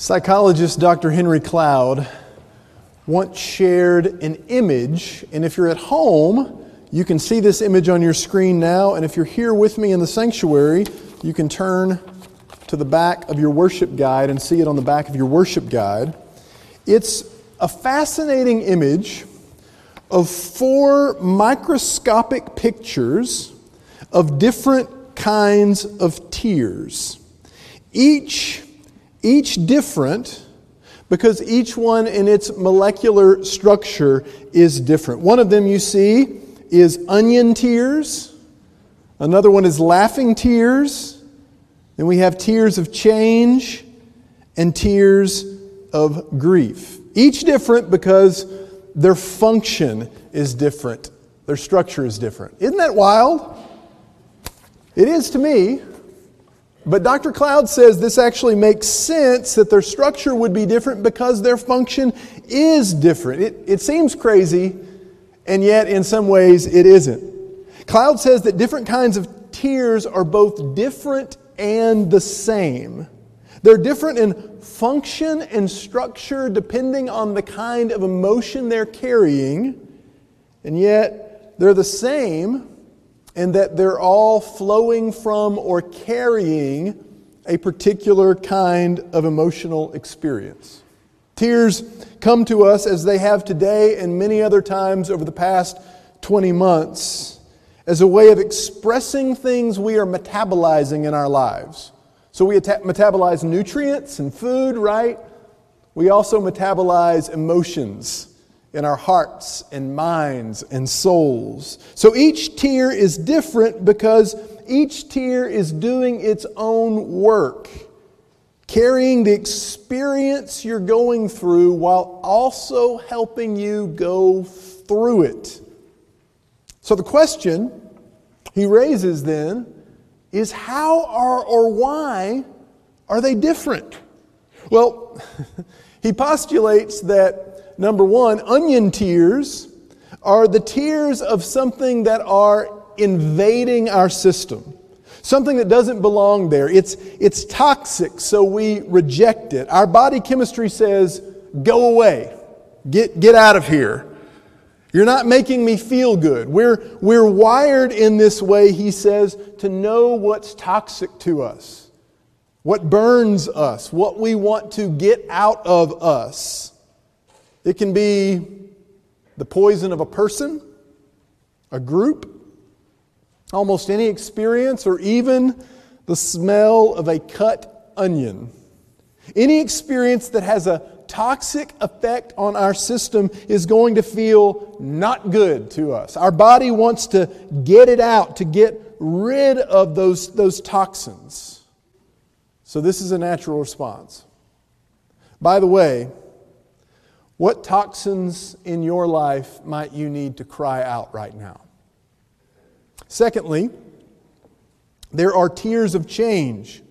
Psychologist Dr. Henry Cloud once shared an image, and if you're at home, you can see this image on your screen now, and if you're here with me in the sanctuary, you can turn to the back of your worship guide and see it on the back of your worship guide. It's a fascinating image of four microscopic pictures of different kinds of tears. Each each different because each one in its molecular structure is different. One of them you see is onion tears, another one is laughing tears, then we have tears of change and tears of grief. Each different because their function is different, their structure is different. Isn't that wild? It is to me. But Dr. Cloud says this actually makes sense that their structure would be different because their function is different. It, it seems crazy, and yet in some ways it isn't. Cloud says that different kinds of tears are both different and the same. They're different in function and structure depending on the kind of emotion they're carrying, and yet they're the same and that they're all flowing from or carrying a particular kind of emotional experience. Tears come to us as they have today and many other times over the past 20 months as a way of expressing things we are metabolizing in our lives. So we metabolize nutrients and food, right? We also metabolize emotions in our hearts and minds and souls. So each tear is different because each tear is doing its own work, carrying the experience you're going through while also helping you go through it. So the question he raises then is how are or why are they different? Well, he postulates that Number one, onion tears are the tears of something that are invading our system. Something that doesn't belong there. It's, it's toxic, so we reject it. Our body chemistry says, go away, get, get out of here. You're not making me feel good. We're, we're wired in this way, he says, to know what's toxic to us, what burns us, what we want to get out of us. It can be the poison of a person, a group, almost any experience, or even the smell of a cut onion. Any experience that has a toxic effect on our system is going to feel not good to us. Our body wants to get it out, to get rid of those, those toxins. So, this is a natural response. By the way, what toxins in your life might you need to cry out right now? Secondly, there are tears of change.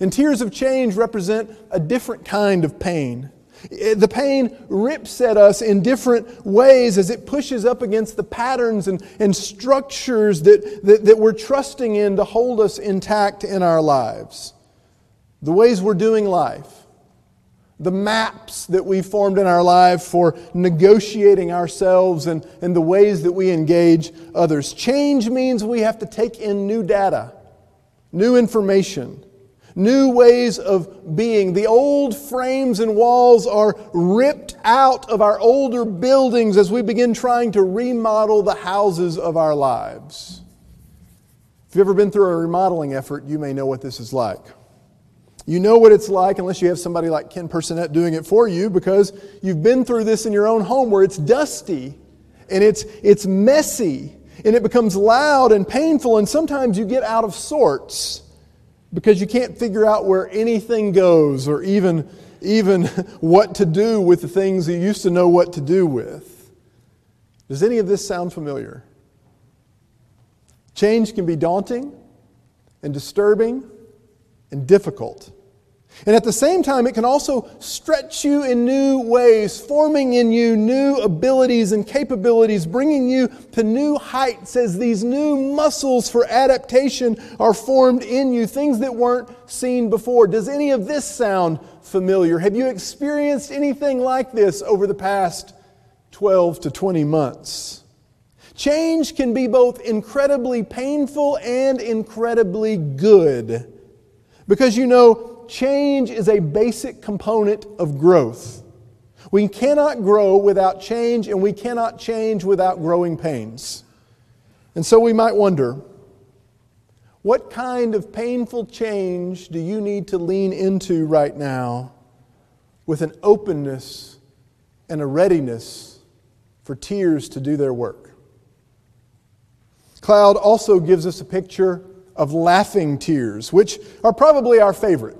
And tears of change represent a different kind of pain. Eh, the pain rips at us in different ways as it pushes up against the patterns and, and structures that, that, that we're trusting in to hold us intact in our lives. The ways we're doing life the maps that we formed in our life for negotiating ourselves and, and the ways that we engage others. Change means we have to take in new data, new information, new ways of being. The old frames and walls are ripped out of our older buildings as we begin trying to remodel the houses of our lives. If you've ever been through a remodeling effort, you may know what this is like. You know what it's like unless you have somebody like Ken Personette doing it for you because you've been through this in your own home where it's dusty and it's, it's messy and it becomes loud and painful and sometimes you get out of sorts because you can't figure out where anything goes or even, even what to do with the things you used to know what to do with. Does any of this sound familiar? Change can be daunting and disturbing and difficult. And at the same time, it can also stretch you in new ways, forming in you new abilities and capabilities, bringing you to new heights as these new muscles for adaptation are formed in you, things that weren't seen before. Does any of this sound familiar? Have you experienced anything like this over the past 12 to 20 months? Change can be both incredibly painful and incredibly good. Because you know, change is a basic component of growth. We cannot grow without change, and we cannot change without growing pains. And so we might wonder what kind of painful change do you need to lean into right now with an openness and a readiness for tears to do their work? Cloud also gives us a picture of laughing tears, which are probably our favorite.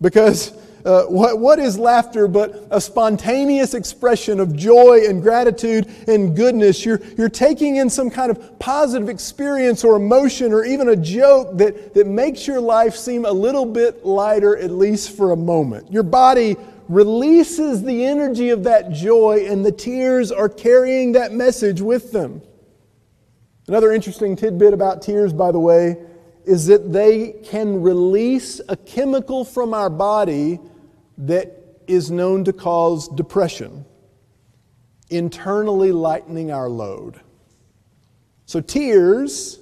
Because uh, what, what is laughter but a spontaneous expression of joy and gratitude and goodness? You're, you're taking in some kind of positive experience or emotion or even a joke that, that makes your life seem a little bit lighter, at least for a moment. Your body releases the energy of that joy, and the tears are carrying that message with them. Another interesting tidbit about tears, by the way, is that they can release a chemical from our body that is known to cause depression, internally lightening our load. So, tears,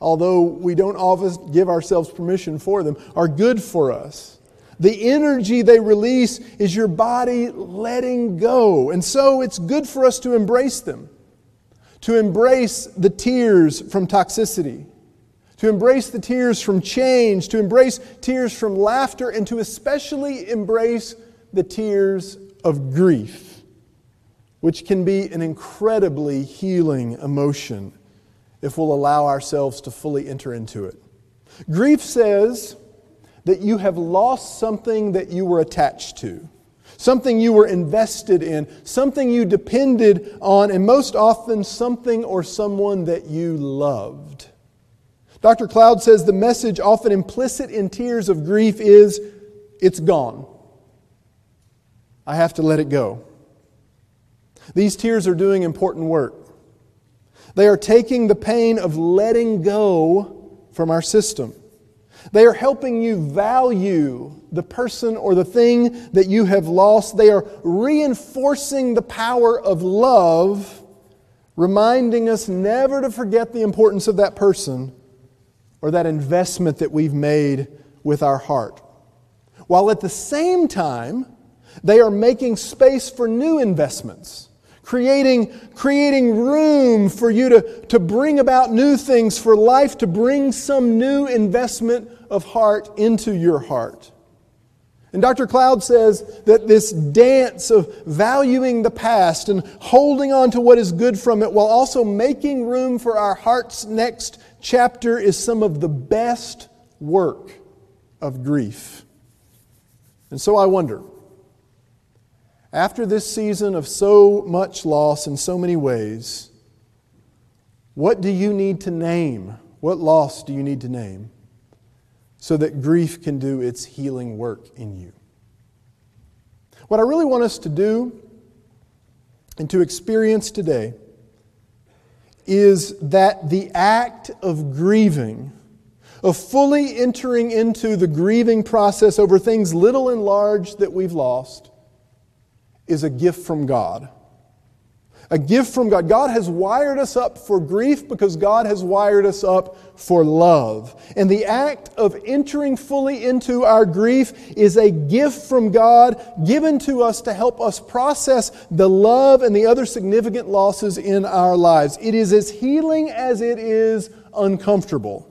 although we don't often give ourselves permission for them, are good for us. The energy they release is your body letting go. And so it's good for us to embrace them, to embrace the tears from toxicity to embrace the tears from change, to embrace tears from laughter, and to especially embrace the tears of grief, which can be an incredibly healing emotion if we'll allow ourselves to fully enter into it. Grief says that you have lost something that you were attached to, something you were invested in, something you depended on, and most often something or someone that you loved. Dr. Cloud says the message, often implicit in tears of grief, is it's gone. I have to let it go. These tears are doing important work. They are taking the pain of letting go from our system. They are helping you value the person or the thing that you have lost. They are reinforcing the power of love, reminding us never to forget the importance of that person or that investment that we've made with our heart. While at the same time, they are making space for new investments, creating, creating room for you to, to bring about new things for life, to bring some new investment of heart into your heart. And Dr. Cloud says that this dance of valuing the past and holding on to what is good from it while also making room for our heart's next chapter is some of the best work of grief. And so I wonder, after this season of so much loss in so many ways, what do you need to name? What loss do you need to name so that grief can do its healing work in you? What I really want us to do and to experience today is that the act of grieving, of fully entering into the grieving process over things little and large that we've lost, is a gift from God a gift from God. God has wired us up for grief because God has wired us up for love. And the act of entering fully into our grief is a gift from God given to us to help us process the love and the other significant losses in our lives. It is as healing as it is uncomfortable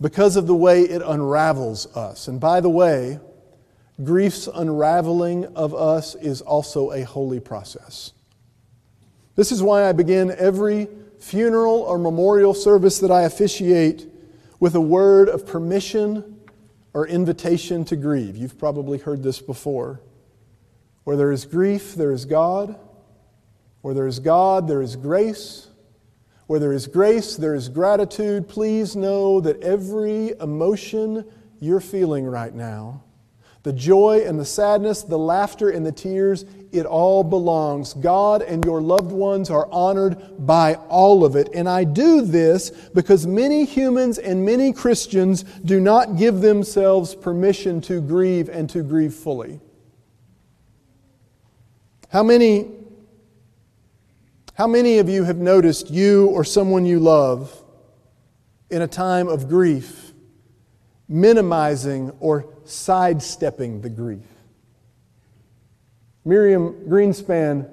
because of the way it unravels us. And by the way, grief's unraveling of us is also a holy process. This is why I begin every funeral or memorial service that I officiate with a word of permission or invitation to grieve. You've probably heard this before. Where there is grief, there is God. Where there is God, there is grace. Where there is grace, there is gratitude. Please know that every emotion you're feeling right now The joy and the sadness, the laughter and the tears, it all belongs. God and your loved ones are honored by all of it. And I do this because many humans and many Christians do not give themselves permission to grieve and to grieve fully. How many, how many of you have noticed you or someone you love in a time of grief minimizing or sidestepping the grief? Miriam Greenspan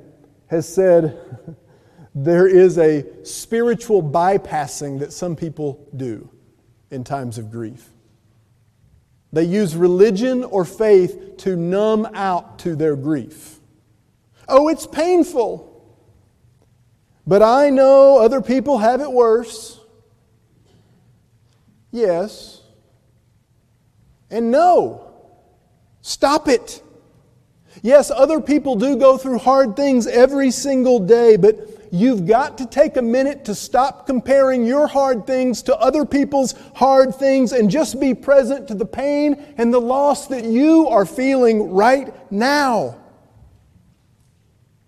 has said there is a spiritual bypassing that some people do in times of grief. They use religion or faith to numb out to their grief. Oh, it's painful. But I know other people have it worse. Yes. And no. Stop it. Yes, other people do go through hard things every single day, but you've got to take a minute to stop comparing your hard things to other people's hard things and just be present to the pain and the loss that you are feeling right now.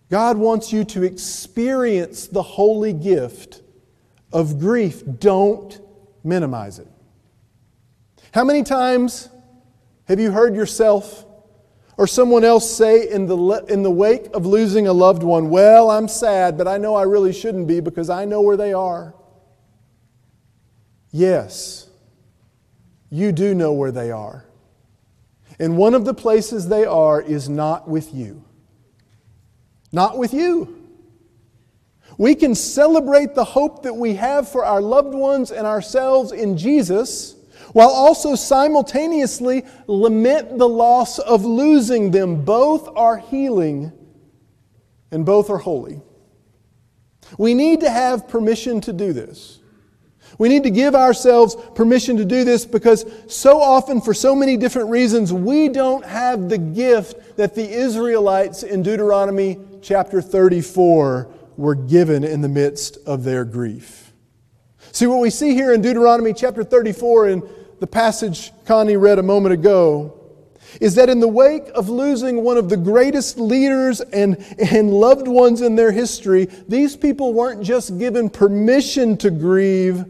God wants you to experience the holy gift of grief. Don't minimize it. How many times have you heard yourself or someone else say in the, in the wake of losing a loved one, Well, I'm sad, but I know I really shouldn't be because I know where they are? Yes, you do know where they are. And one of the places they are is not with you. Not with you. We can celebrate the hope that we have for our loved ones and ourselves in Jesus while also simultaneously lament the loss of losing them. Both are healing and both are holy. We need to have permission to do this. We need to give ourselves permission to do this because so often, for so many different reasons, we don't have the gift that the Israelites in Deuteronomy chapter 34 were given in the midst of their grief. See, what we see here in Deuteronomy chapter 34 in the passage Connie read a moment ago is that in the wake of losing one of the greatest leaders and, and loved ones in their history, these people weren't just given permission to grieve,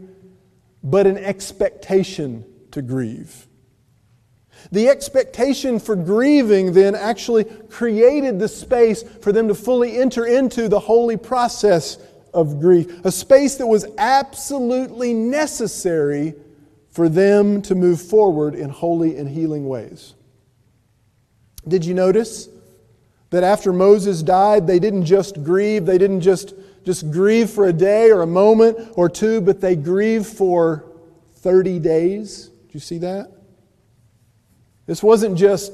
but an expectation to grieve. The expectation for grieving then actually created the space for them to fully enter into the holy process of grief, a space that was absolutely necessary for them to move forward in holy and healing ways. Did you notice that after Moses died, they didn't just grieve, they didn't just, just grieve for a day or a moment or two, but they grieved for 30 days? Did you see that? This wasn't just,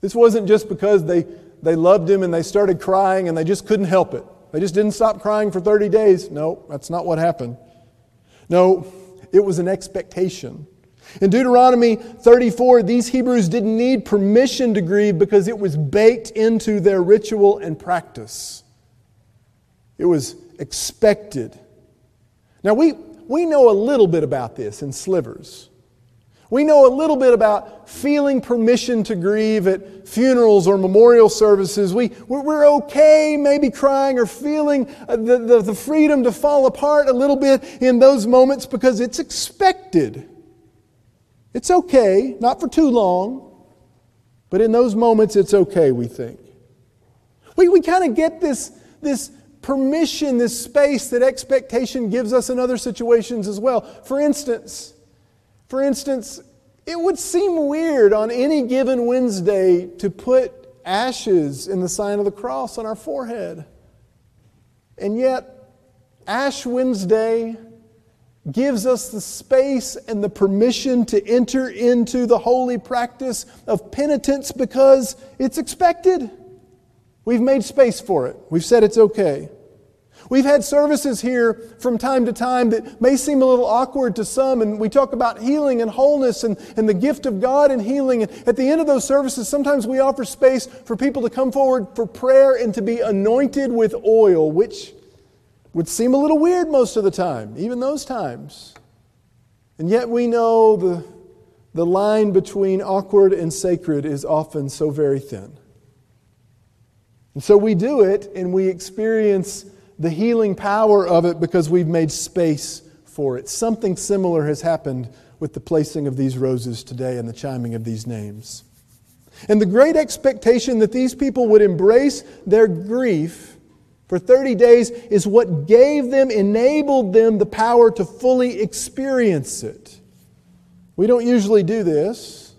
this wasn't just because they, they loved him and they started crying and they just couldn't help it. They just didn't stop crying for 30 days. No, that's not what happened. No, it was an expectation. In Deuteronomy 34, these Hebrews didn't need permission to grieve because it was baked into their ritual and practice. It was expected. Now, we, we know a little bit about this in slivers. We know a little bit about feeling permission to grieve at funerals or memorial services. We, we're okay maybe crying or feeling uh, the, the, the freedom to fall apart a little bit in those moments because it's expected. It's okay, not for too long, but in those moments it's okay, we think. We, we kind of get this, this permission, this space that expectation gives us in other situations as well. For instance, for instance, it would seem weird on any given Wednesday to put ashes in the sign of the cross on our forehead. And yet, Ash Wednesday gives us the space and the permission to enter into the holy practice of penitence because it's expected. We've made space for it, we've said it's okay. We've had services here from time to time that may seem a little awkward to some, and we talk about healing and wholeness and, and the gift of God and healing. And at the end of those services, sometimes we offer space for people to come forward for prayer and to be anointed with oil, which would seem a little weird most of the time, even those times. And yet we know the, the line between awkward and sacred is often so very thin. And so we do it and we experience the healing power of it because we've made space for it. Something similar has happened with the placing of these roses today and the chiming of these names. And the great expectation that these people would embrace their grief for 30 days is what gave them, enabled them the power to fully experience it. We don't usually do this.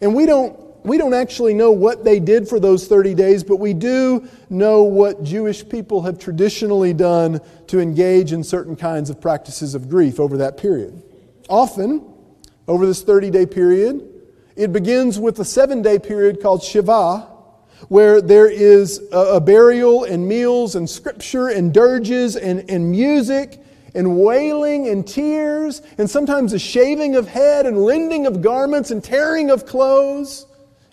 And we don't, we don't actually know what they did for those 30 days, but we do know what Jewish people have traditionally done to engage in certain kinds of practices of grief over that period. Often, over this 30 day period, it begins with a seven day period called Shiva, where there is a, burial and meals and scripture and dirges and, and music and wailing and tears and sometimes a shaving of head and rending of garments and tearing of clothes.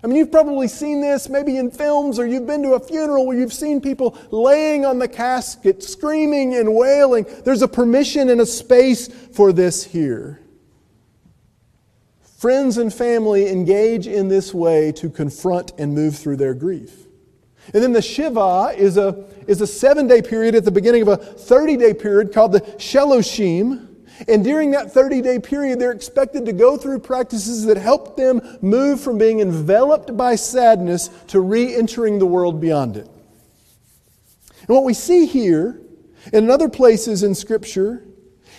I mean, you've probably seen this maybe in films or you've been to a funeral where you've seen people laying on the casket, screaming and wailing. There's a permission and a space for this here. Friends and family engage in this way to confront and move through their grief. And then the Shiva is a, is a seven day period at the beginning of a 30 day period called the Sheloshim. And during that 30 day period, they're expected to go through practices that help them move from being enveloped by sadness to re entering the world beyond it. And what we see here and in other places in Scripture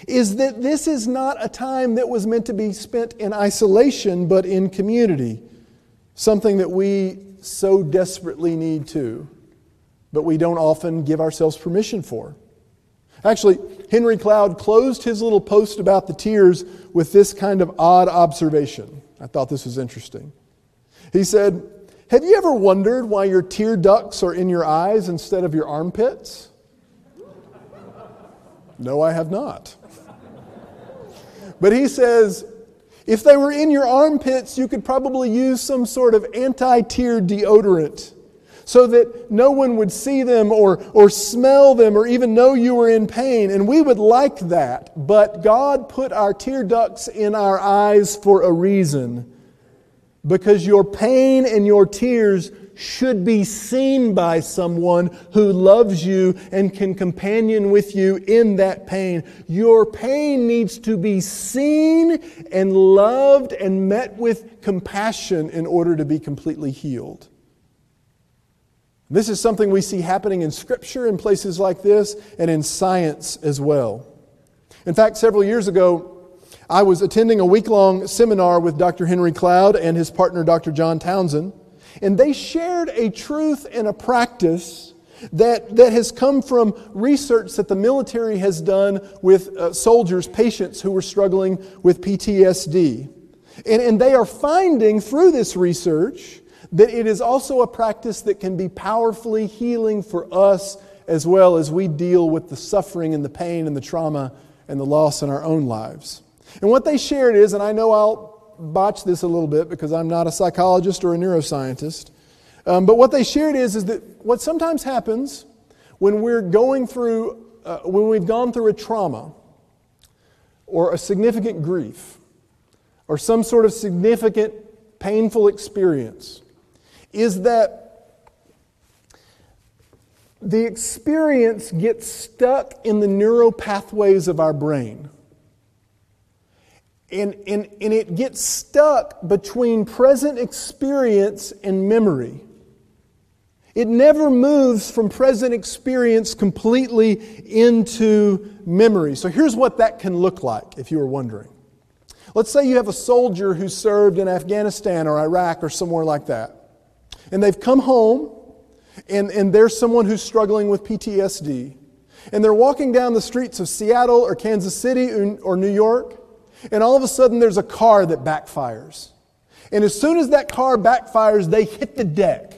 is that this is not a time that was meant to be spent in isolation, but in community. Something that we so desperately need to, but we don't often give ourselves permission for. Actually, Henry Cloud closed his little post about the tears with this kind of odd observation. I thought this was interesting. He said, Have you ever wondered why your tear ducts are in your eyes instead of your armpits? no, I have not. But he says, if they were in your armpits, you could probably use some sort of anti tear deodorant so that no one would see them or, or smell them or even know you were in pain. And we would like that. But God put our tear ducts in our eyes for a reason. Because your pain and your tears should be seen by someone who loves you and can companion with you in that pain. Your pain needs to be seen and loved and met with compassion in order to be completely healed. This is something we see happening in Scripture in places like this and in science as well. In fact, several years ago, I was attending a week long seminar with Dr. Henry Cloud and his partner, Dr. John Townsend. And they shared a truth and a practice that, that has come from research that the military has done with uh, soldiers, patients who were struggling with PTSD. And, and they are finding through this research that it is also a practice that can be powerfully healing for us as well as we deal with the suffering and the pain and the trauma and the loss in our own lives. And what they shared is, and I know I'll botch this a little bit because I'm not a psychologist or a neuroscientist. Um, but what they shared is, is that what sometimes happens when we're going through, uh, when we've gone through a trauma or a significant grief or some sort of significant painful experience is that the experience gets stuck in the neural pathways of our brain. And, and, and it gets stuck between present experience and memory. It never moves from present experience completely into memory. So here's what that can look like, if you were wondering. Let's say you have a soldier who served in Afghanistan or Iraq or somewhere like that. And they've come home, and, and there's someone who's struggling with PTSD. And they're walking down the streets of Seattle or Kansas City or New York, and all of a sudden, there's a car that backfires. And as soon as that car backfires, they hit the deck.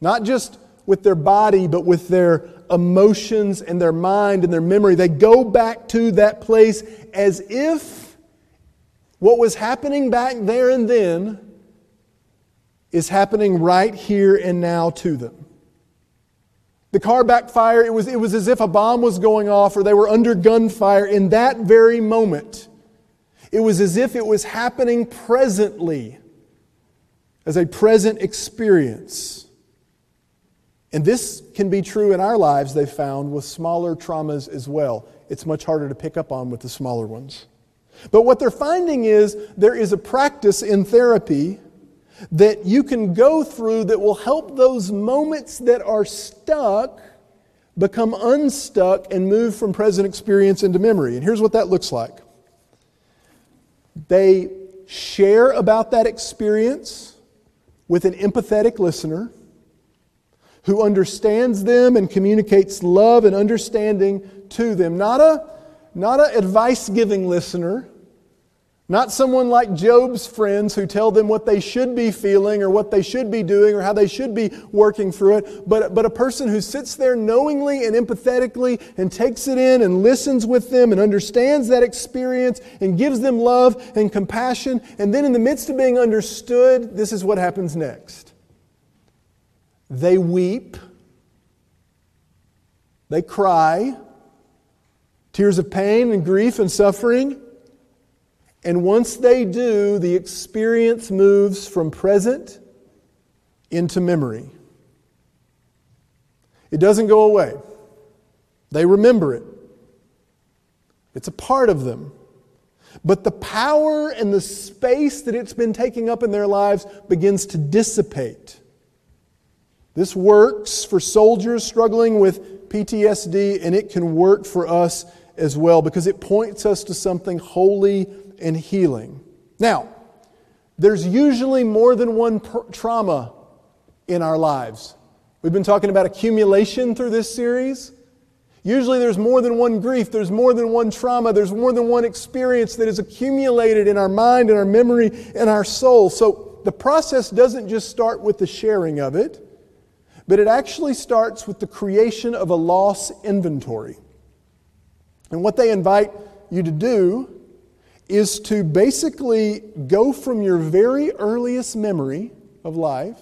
Not just with their body, but with their emotions and their mind and their memory. They go back to that place as if what was happening back there and then is happening right here and now to them. The car backfired. It was, it was as if a bomb was going off or they were under gunfire in that very moment. It was as if it was happening presently, as a present experience. And this can be true in our lives, they've found, with smaller traumas as well. It's much harder to pick up on with the smaller ones. But what they're finding is there is a practice in therapy that you can go through that will help those moments that are stuck become unstuck and move from present experience into memory. And here's what that looks like they share about that experience with an empathetic listener who understands them and communicates love and understanding to them. Not a, not a advice giving listener, not someone like Job's friends who tell them what they should be feeling or what they should be doing or how they should be working through it, but, but a person who sits there knowingly and empathetically and takes it in and listens with them and understands that experience and gives them love and compassion. And then, in the midst of being understood, this is what happens next they weep, they cry, tears of pain and grief and suffering. And once they do, the experience moves from present into memory. It doesn't go away, they remember it, it's a part of them. But the power and the space that it's been taking up in their lives begins to dissipate. This works for soldiers struggling with PTSD, and it can work for us as well because it points us to something holy and healing. Now, there's usually more than one per- trauma in our lives. We've been talking about accumulation through this series. Usually there's more than one grief, there's more than one trauma, there's more than one experience that is accumulated in our mind and our memory and our soul. So the process doesn't just start with the sharing of it, but it actually starts with the creation of a loss inventory. And what they invite you to do is to basically go from your very earliest memory of life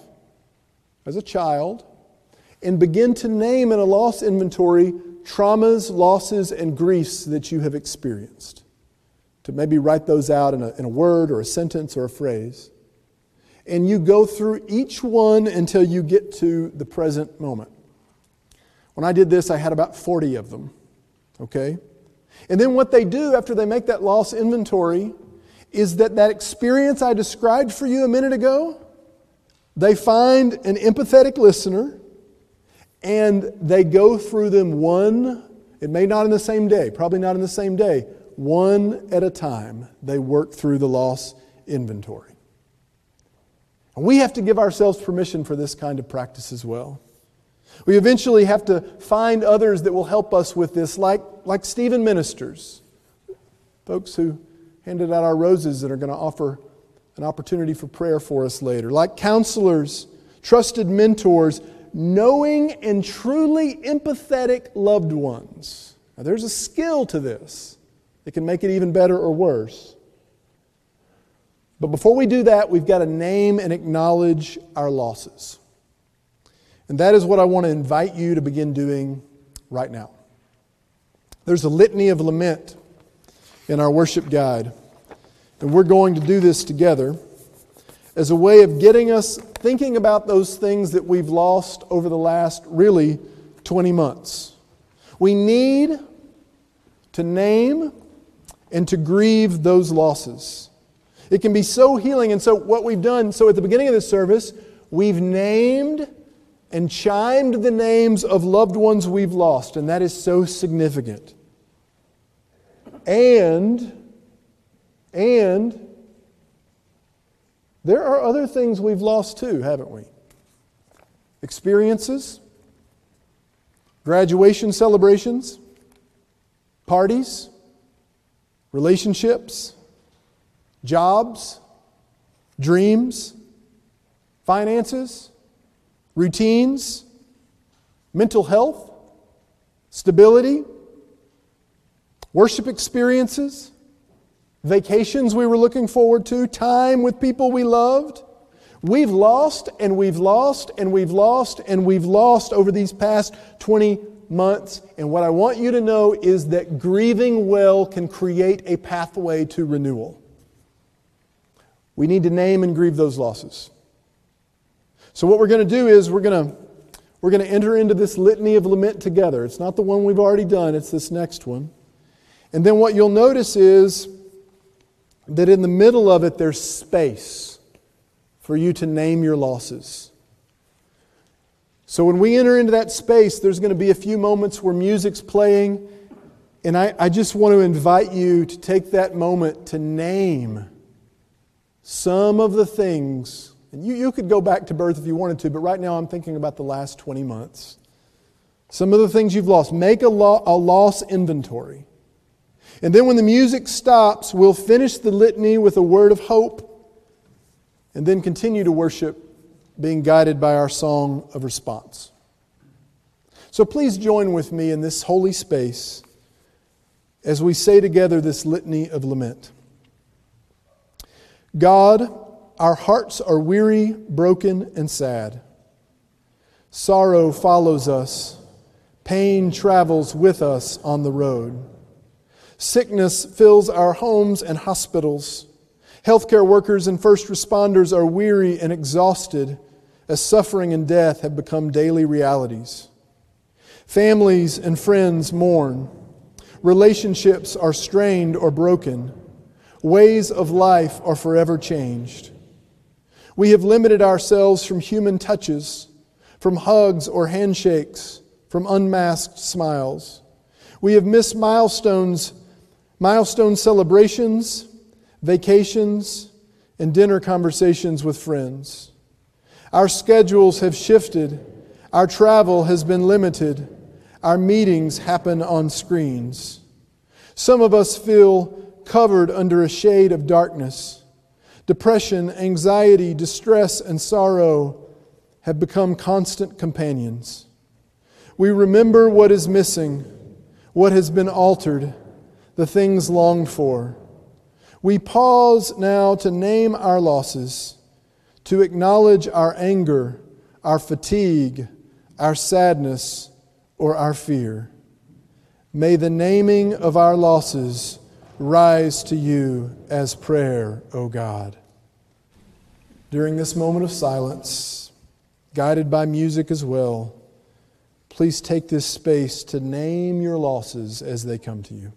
as a child and begin to name in a loss inventory traumas, losses, and griefs that you have experienced. To maybe write those out in a, in a word or a sentence or a phrase. And you go through each one until you get to the present moment. When I did this, I had about 40 of them. Okay? And then what they do after they make that loss inventory is that that experience I described for you a minute ago, they find an empathetic listener and they go through them one, it may not in the same day, probably not in the same day, one at a time. They work through the loss inventory. And we have to give ourselves permission for this kind of practice as well. We eventually have to find others that will help us with this, like, like Stephen Ministers, folks who handed out our roses that are going to offer an opportunity for prayer for us later, like counselors, trusted mentors, knowing and truly empathetic loved ones. Now, there's a skill to this. It can make it even better or worse. But before we do that, we've got to name and acknowledge our losses. And that is what I want to invite you to begin doing right now. There's a litany of lament in our worship guide, and we're going to do this together as a way of getting us thinking about those things that we've lost over the last really 20 months. We need to name and to grieve those losses. It can be so healing. And so, what we've done, so at the beginning of this service, we've named and chimed the names of loved ones we've lost, and that is so significant. And, and, there are other things we've lost too, haven't we? Experiences, graduation celebrations, parties, relationships, jobs, dreams, finances routines, mental health, stability, worship experiences, vacations we were looking forward to, time with people we loved. We've lost and we've lost and we've lost and we've lost over these past 20 months. And what I want you to know is that grieving well can create a pathway to renewal. We need to name and grieve those losses. So, what we're going to do is we're going to, we're going to enter into this litany of lament together. It's not the one we've already done, it's this next one. And then what you'll notice is that in the middle of it, there's space for you to name your losses. So when we enter into that space, there's going to be a few moments where music's playing. And I, I just want to invite you to take that moment to name some of the things. And you, you could go back to birth if you wanted to, but right now I'm thinking about the last 20 months. Some of the things you've lost. Make a, lo- a loss inventory. And then when the music stops, we'll finish the litany with a word of hope and then continue to worship, being guided by our song of response. So please join with me in this holy space as we say together this litany of lament. God, our hearts are weary, broken, and sad. Sorrow follows us, pain travels with us on the road. Sickness fills our homes and hospitals. Healthcare workers and first responders are weary and exhausted as suffering and death have become daily realities. Families and friends mourn. Relationships are strained or broken. Ways of life are forever changed. We have limited ourselves from human touches, from hugs or handshakes, from unmasked smiles. We have missed milestones milestone celebrations, vacations, and dinner conversations with friends. Our schedules have shifted, our travel has been limited, our meetings happen on screens. Some of us feel covered under a shade of darkness. Depression, anxiety, distress, and sorrow have become constant companions. We remember what is missing, what has been altered the things longed for. We pause now to name our losses, to acknowledge our anger, our fatigue, our sadness, or our fear. May the naming of our losses rise to you as prayer, O God. During this moment of silence, guided by music as well, please take this space to name your losses as they come to you.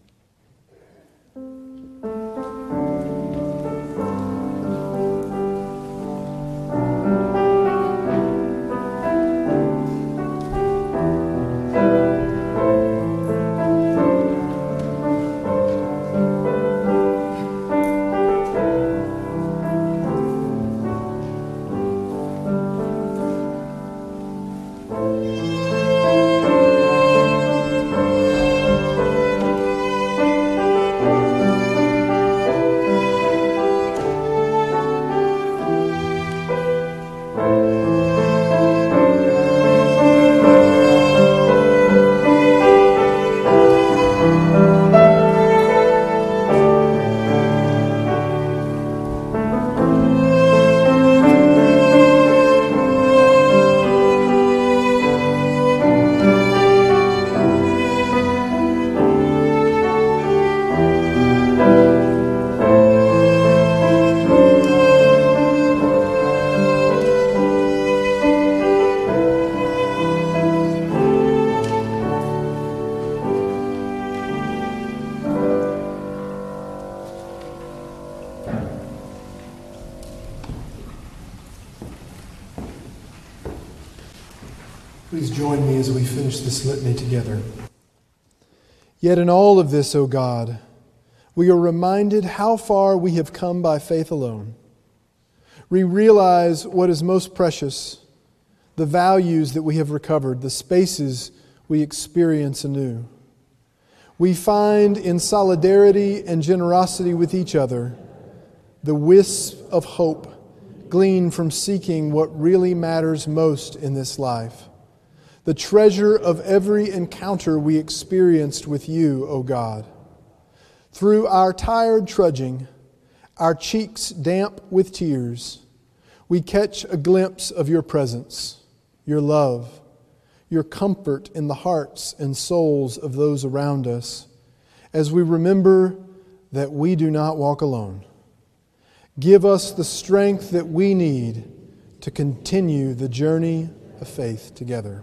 Yet in all of this, O God, we are reminded how far we have come by faith alone. We realize what is most precious, the values that we have recovered, the spaces we experience anew. We find in solidarity and generosity with each other the wisp of hope gleaned from seeking what really matters most in this life the treasure of every encounter we experienced with you, O God. Through our tired trudging, our cheeks damp with tears, we catch a glimpse of your presence, your love, your comfort in the hearts and souls of those around us as we remember that we do not walk alone. Give us the strength that we need to continue the journey of faith together.